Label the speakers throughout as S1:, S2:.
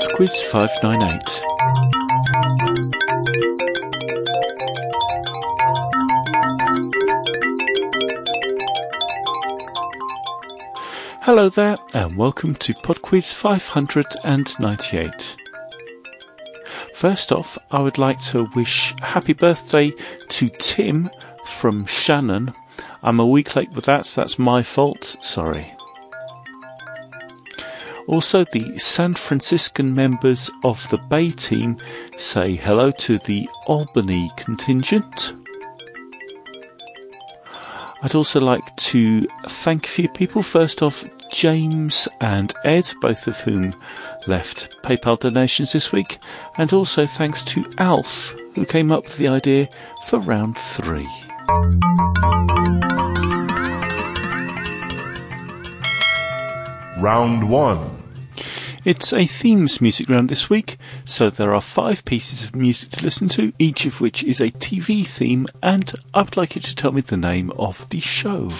S1: PodQuiz 598. Hello there, and welcome to PodQuiz 598. First off, I would like to wish happy birthday to Tim from Shannon. I'm a week late with that, so that's my fault. Sorry. Also, the San Franciscan members of the Bay team say hello to the Albany contingent. I'd also like to thank a few people. First off, James and Ed, both of whom left PayPal donations this week, and also thanks to Alf, who came up with the idea for round three.
S2: Round one.
S1: It's a themes music round this week, so there are five pieces of music to listen to, each of which is a TV theme, and I would like you to tell me the name of the show.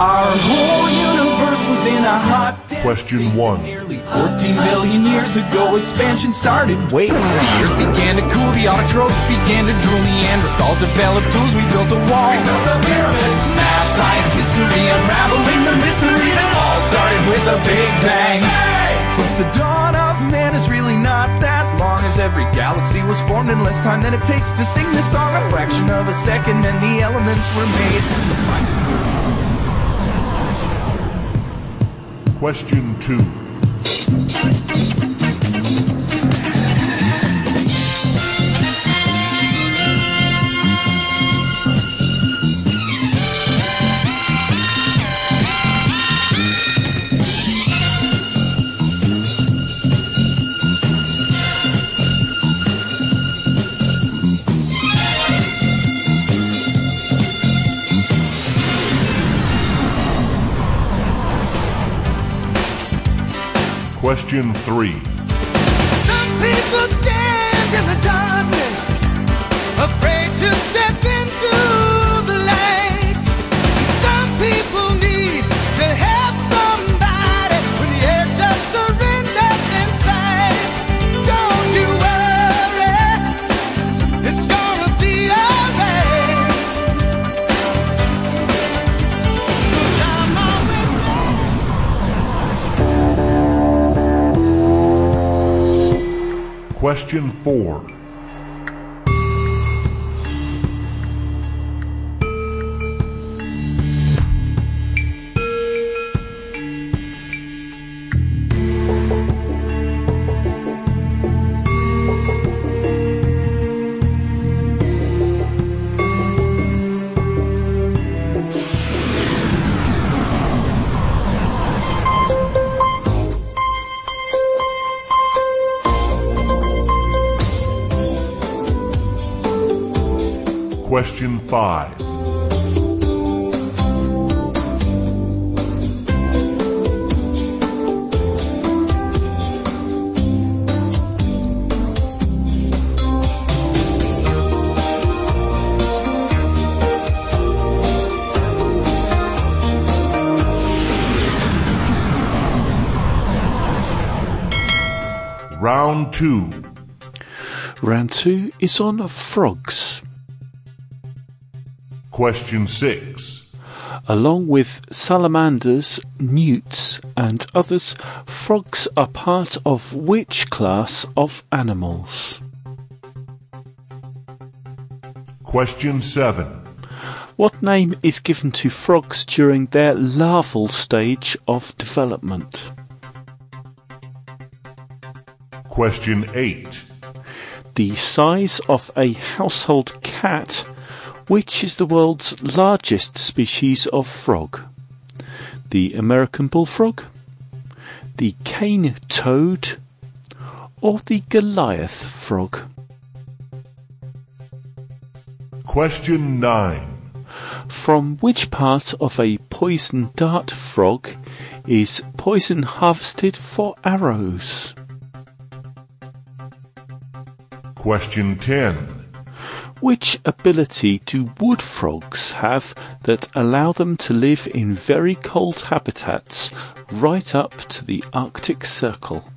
S3: Our whole universe was in a hot
S2: Question one.
S3: Nearly 14 billion years ago, expansion started. Wait, the earth began to cool, the autotrophs began to drool, Neanderthals developed tools, we built a wall. We built the pyramids. Math, science, history, unraveling the mystery that all started with a big bang. Since the dawn of man is really not that long, as every galaxy was formed in less time than it takes to sing this song. A fraction of a second, and the elements were made.
S2: Question two. Question three.
S4: Some people stand in the darkness, afraid
S2: Question four. Question five. Round two.
S1: Round two is on frogs.
S2: Question six.
S1: Along with salamanders, newts, and others, frogs are part of which class of animals?
S2: Question seven.
S1: What name is given to frogs during their larval stage of development?
S2: Question eight.
S1: The size of a household cat, which is the world's largest species of frog? The American bullfrog, the cane toad, or the Goliath frog?
S2: Question nine.
S1: From which part of a poison dart frog is poison harvested for arrows?
S2: Question ten.
S1: Which ability do wood frogs have that allow them to live in very cold habitats right up to the Arctic Circle?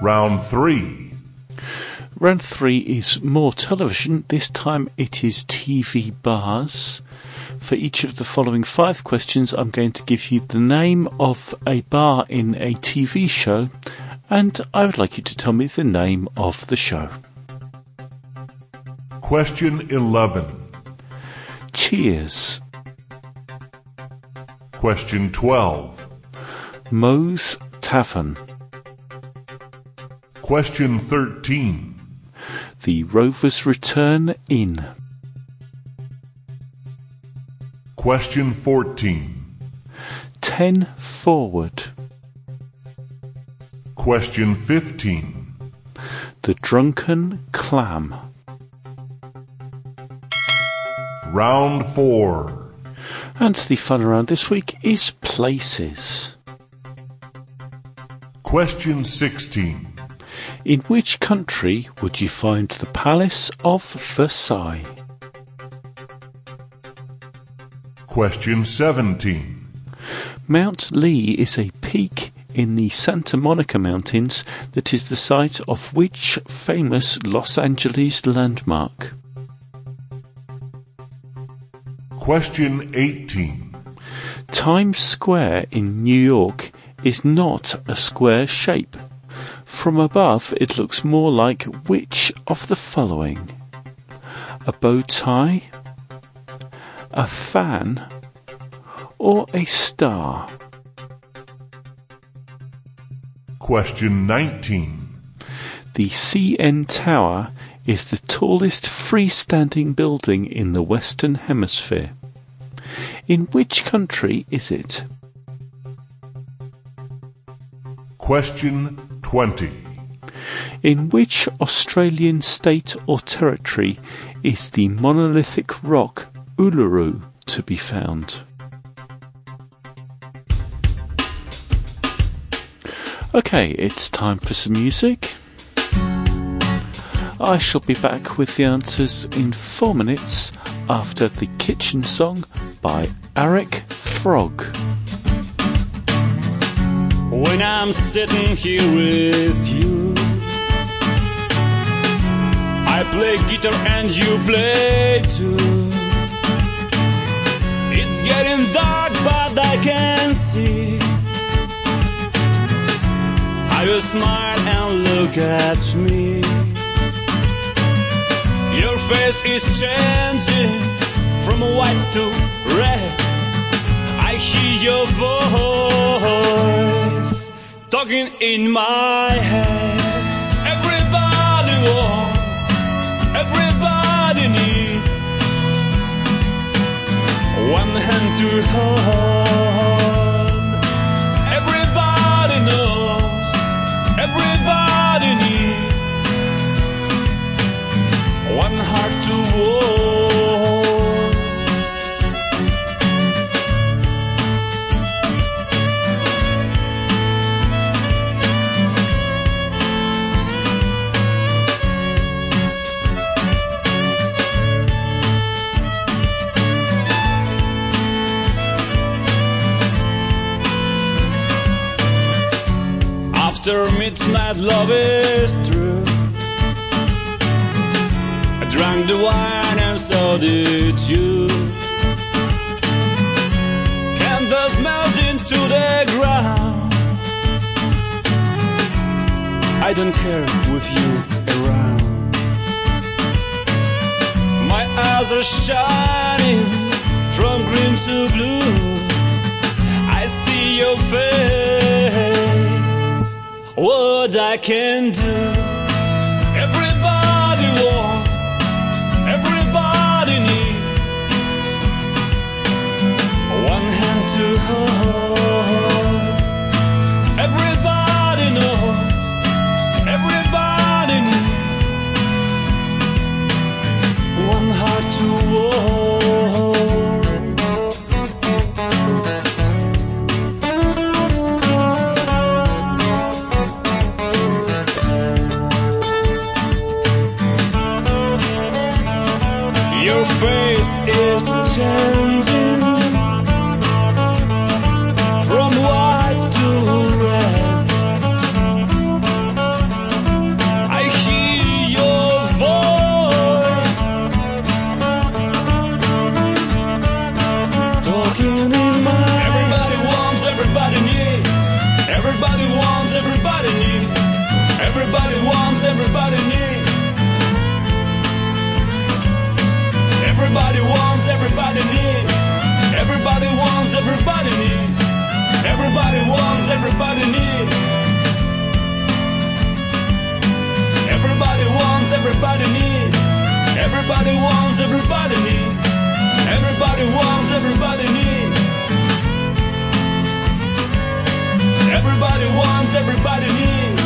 S2: Round 3.
S1: Round three is more television. This time it is TV bars. For each of the following five questions, I'm going to give you the name of a bar in a TV show, and I would like you to tell me the name of the show.
S2: Question 11.
S1: Cheers.
S2: Question 12.
S1: Moe's Tavern.
S2: Question 13.
S1: The Rovers Return Inn.
S2: Question 14.
S1: 10 Forward.
S2: Question 15.
S1: The Drunken Clam.
S2: Round 4.
S1: And the fun around this week is places.
S2: Question 16.
S1: In which country would you find the Palace of Versailles?
S2: Question 17.
S1: Mount Lee is a peak in the Santa Monica Mountains that is the site of which famous Los Angeles landmark?
S2: Question 18.
S1: Times Square in New York is not a square shape. From above, it looks more like which of the following? A bow tie, a fan, or a star?
S2: Question 19.
S1: The CN Tower is the tallest freestanding building in the Western Hemisphere. In which country is it?
S2: Question 20.
S1: In which Australian state or territory is the monolithic rock Uluru to be found? Okay, it's time for some music. I shall be back with the answers in four minutes after the kitchen song by Arek Frog.
S5: When I'm sitting here with you, I play guitar and you play too. It's getting dark, but I can see. How you smile and look at me. Your face is changing from white to red. I hear your voice talking in my head. Everybody wants, everybody needs one hand to hold. Wine and so did you. Candles melt into the ground. I don't care with you around. My eyes are shining from green to blue. I see your face. What I can do. Face is changing everybody needs. Everybody wants, everybody needs. Everybody wants, everybody needs. Everybody wants, everybody needs. Everybody wants, everybody needs.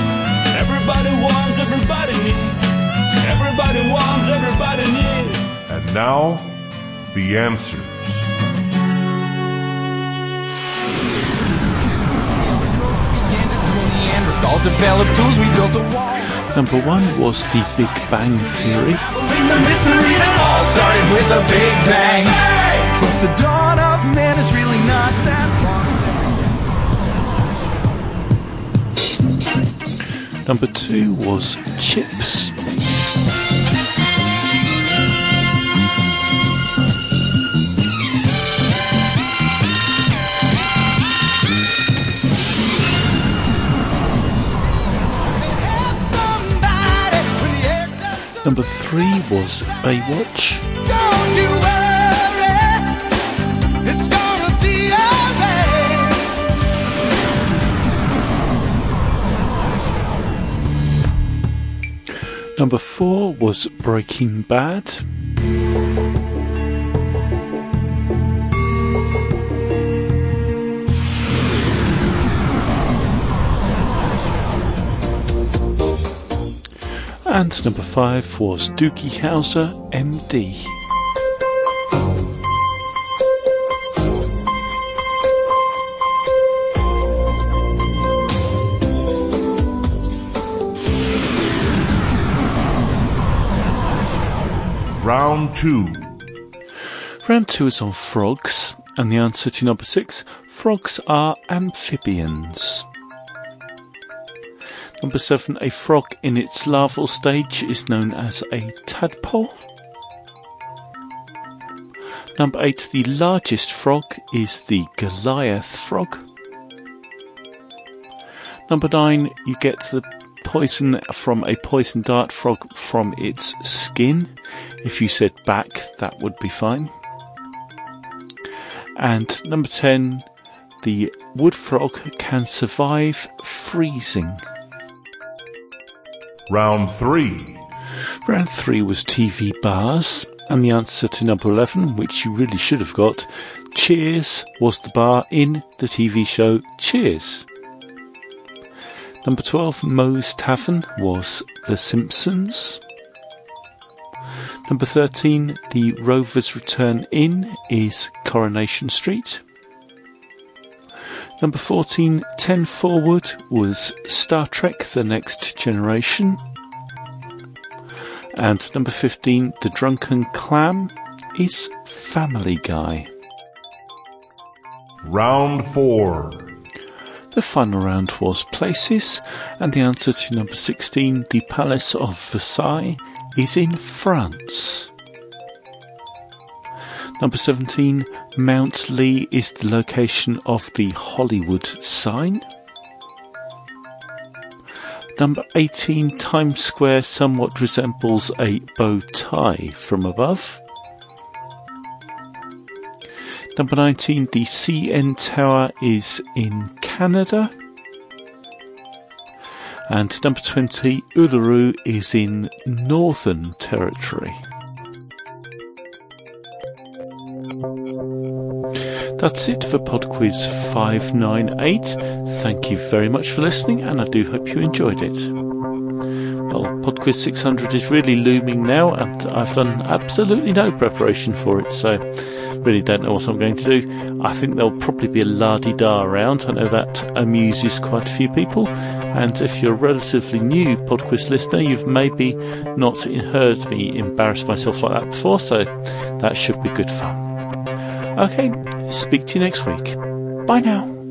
S5: Everybody wants, everybody needs. Everybody wants, everybody needs.
S2: And now, the answers.
S1: Number one was the Big Bang Theory.
S3: The mystery that all started with a big bang. Since the dawn of man is really not that long.
S1: Number two was Chips. Number three was Baywatch. Number four was Breaking Bad. And number five was Doogie Howser, MD.
S2: Round 2.
S1: Round two is on frogs, and the answer to number six frogs are amphibians. Number seven, a frog in its larval stage is known as a tadpole. Number eight, the largest frog is the Goliath frog. Number nine, you get the poison from a poison dart frog from its skin. If you said back, that would be fine. And number 10, the wood frog can survive freezing.
S2: Round 3.
S1: Round 3 was TV bars, and the answer to number 11, which you really should have got, Cheers was the bar in the TV show Cheers. Number 12, Moe's Tavern was The Simpsons. Number 13, The Rover's Return Inn is Coronation Street. Number 14, 10 Forward was Star Trek The Next Generation. And number 15, The Drunken Clam is Family Guy.
S2: Round 4.
S1: The final round was places, and the answer to number 16, the Palace of Versailles, is in France. Number 17, Mount Lee is the location of the Hollywood sign. Number 18, Times Square somewhat resembles a bow tie from above. Number 19, the CN Tower is in Canada. And number 20, Uluru is in Northern Territory. That's it for Pod Quiz 598. Thank you very much for listening, and I do hope you enjoyed it. Well, PodQuiz 600 is really looming now, and I've done absolutely no preparation for it, so really don't know what I'm going to do. I think there'll probably be a la-di-da around. I know that amuses quite a few people, and if you're a relatively new PodQuiz listener, you've maybe not heard me embarrass myself like that before, so that should be good fun. Okay, speak to you next week. Bye now.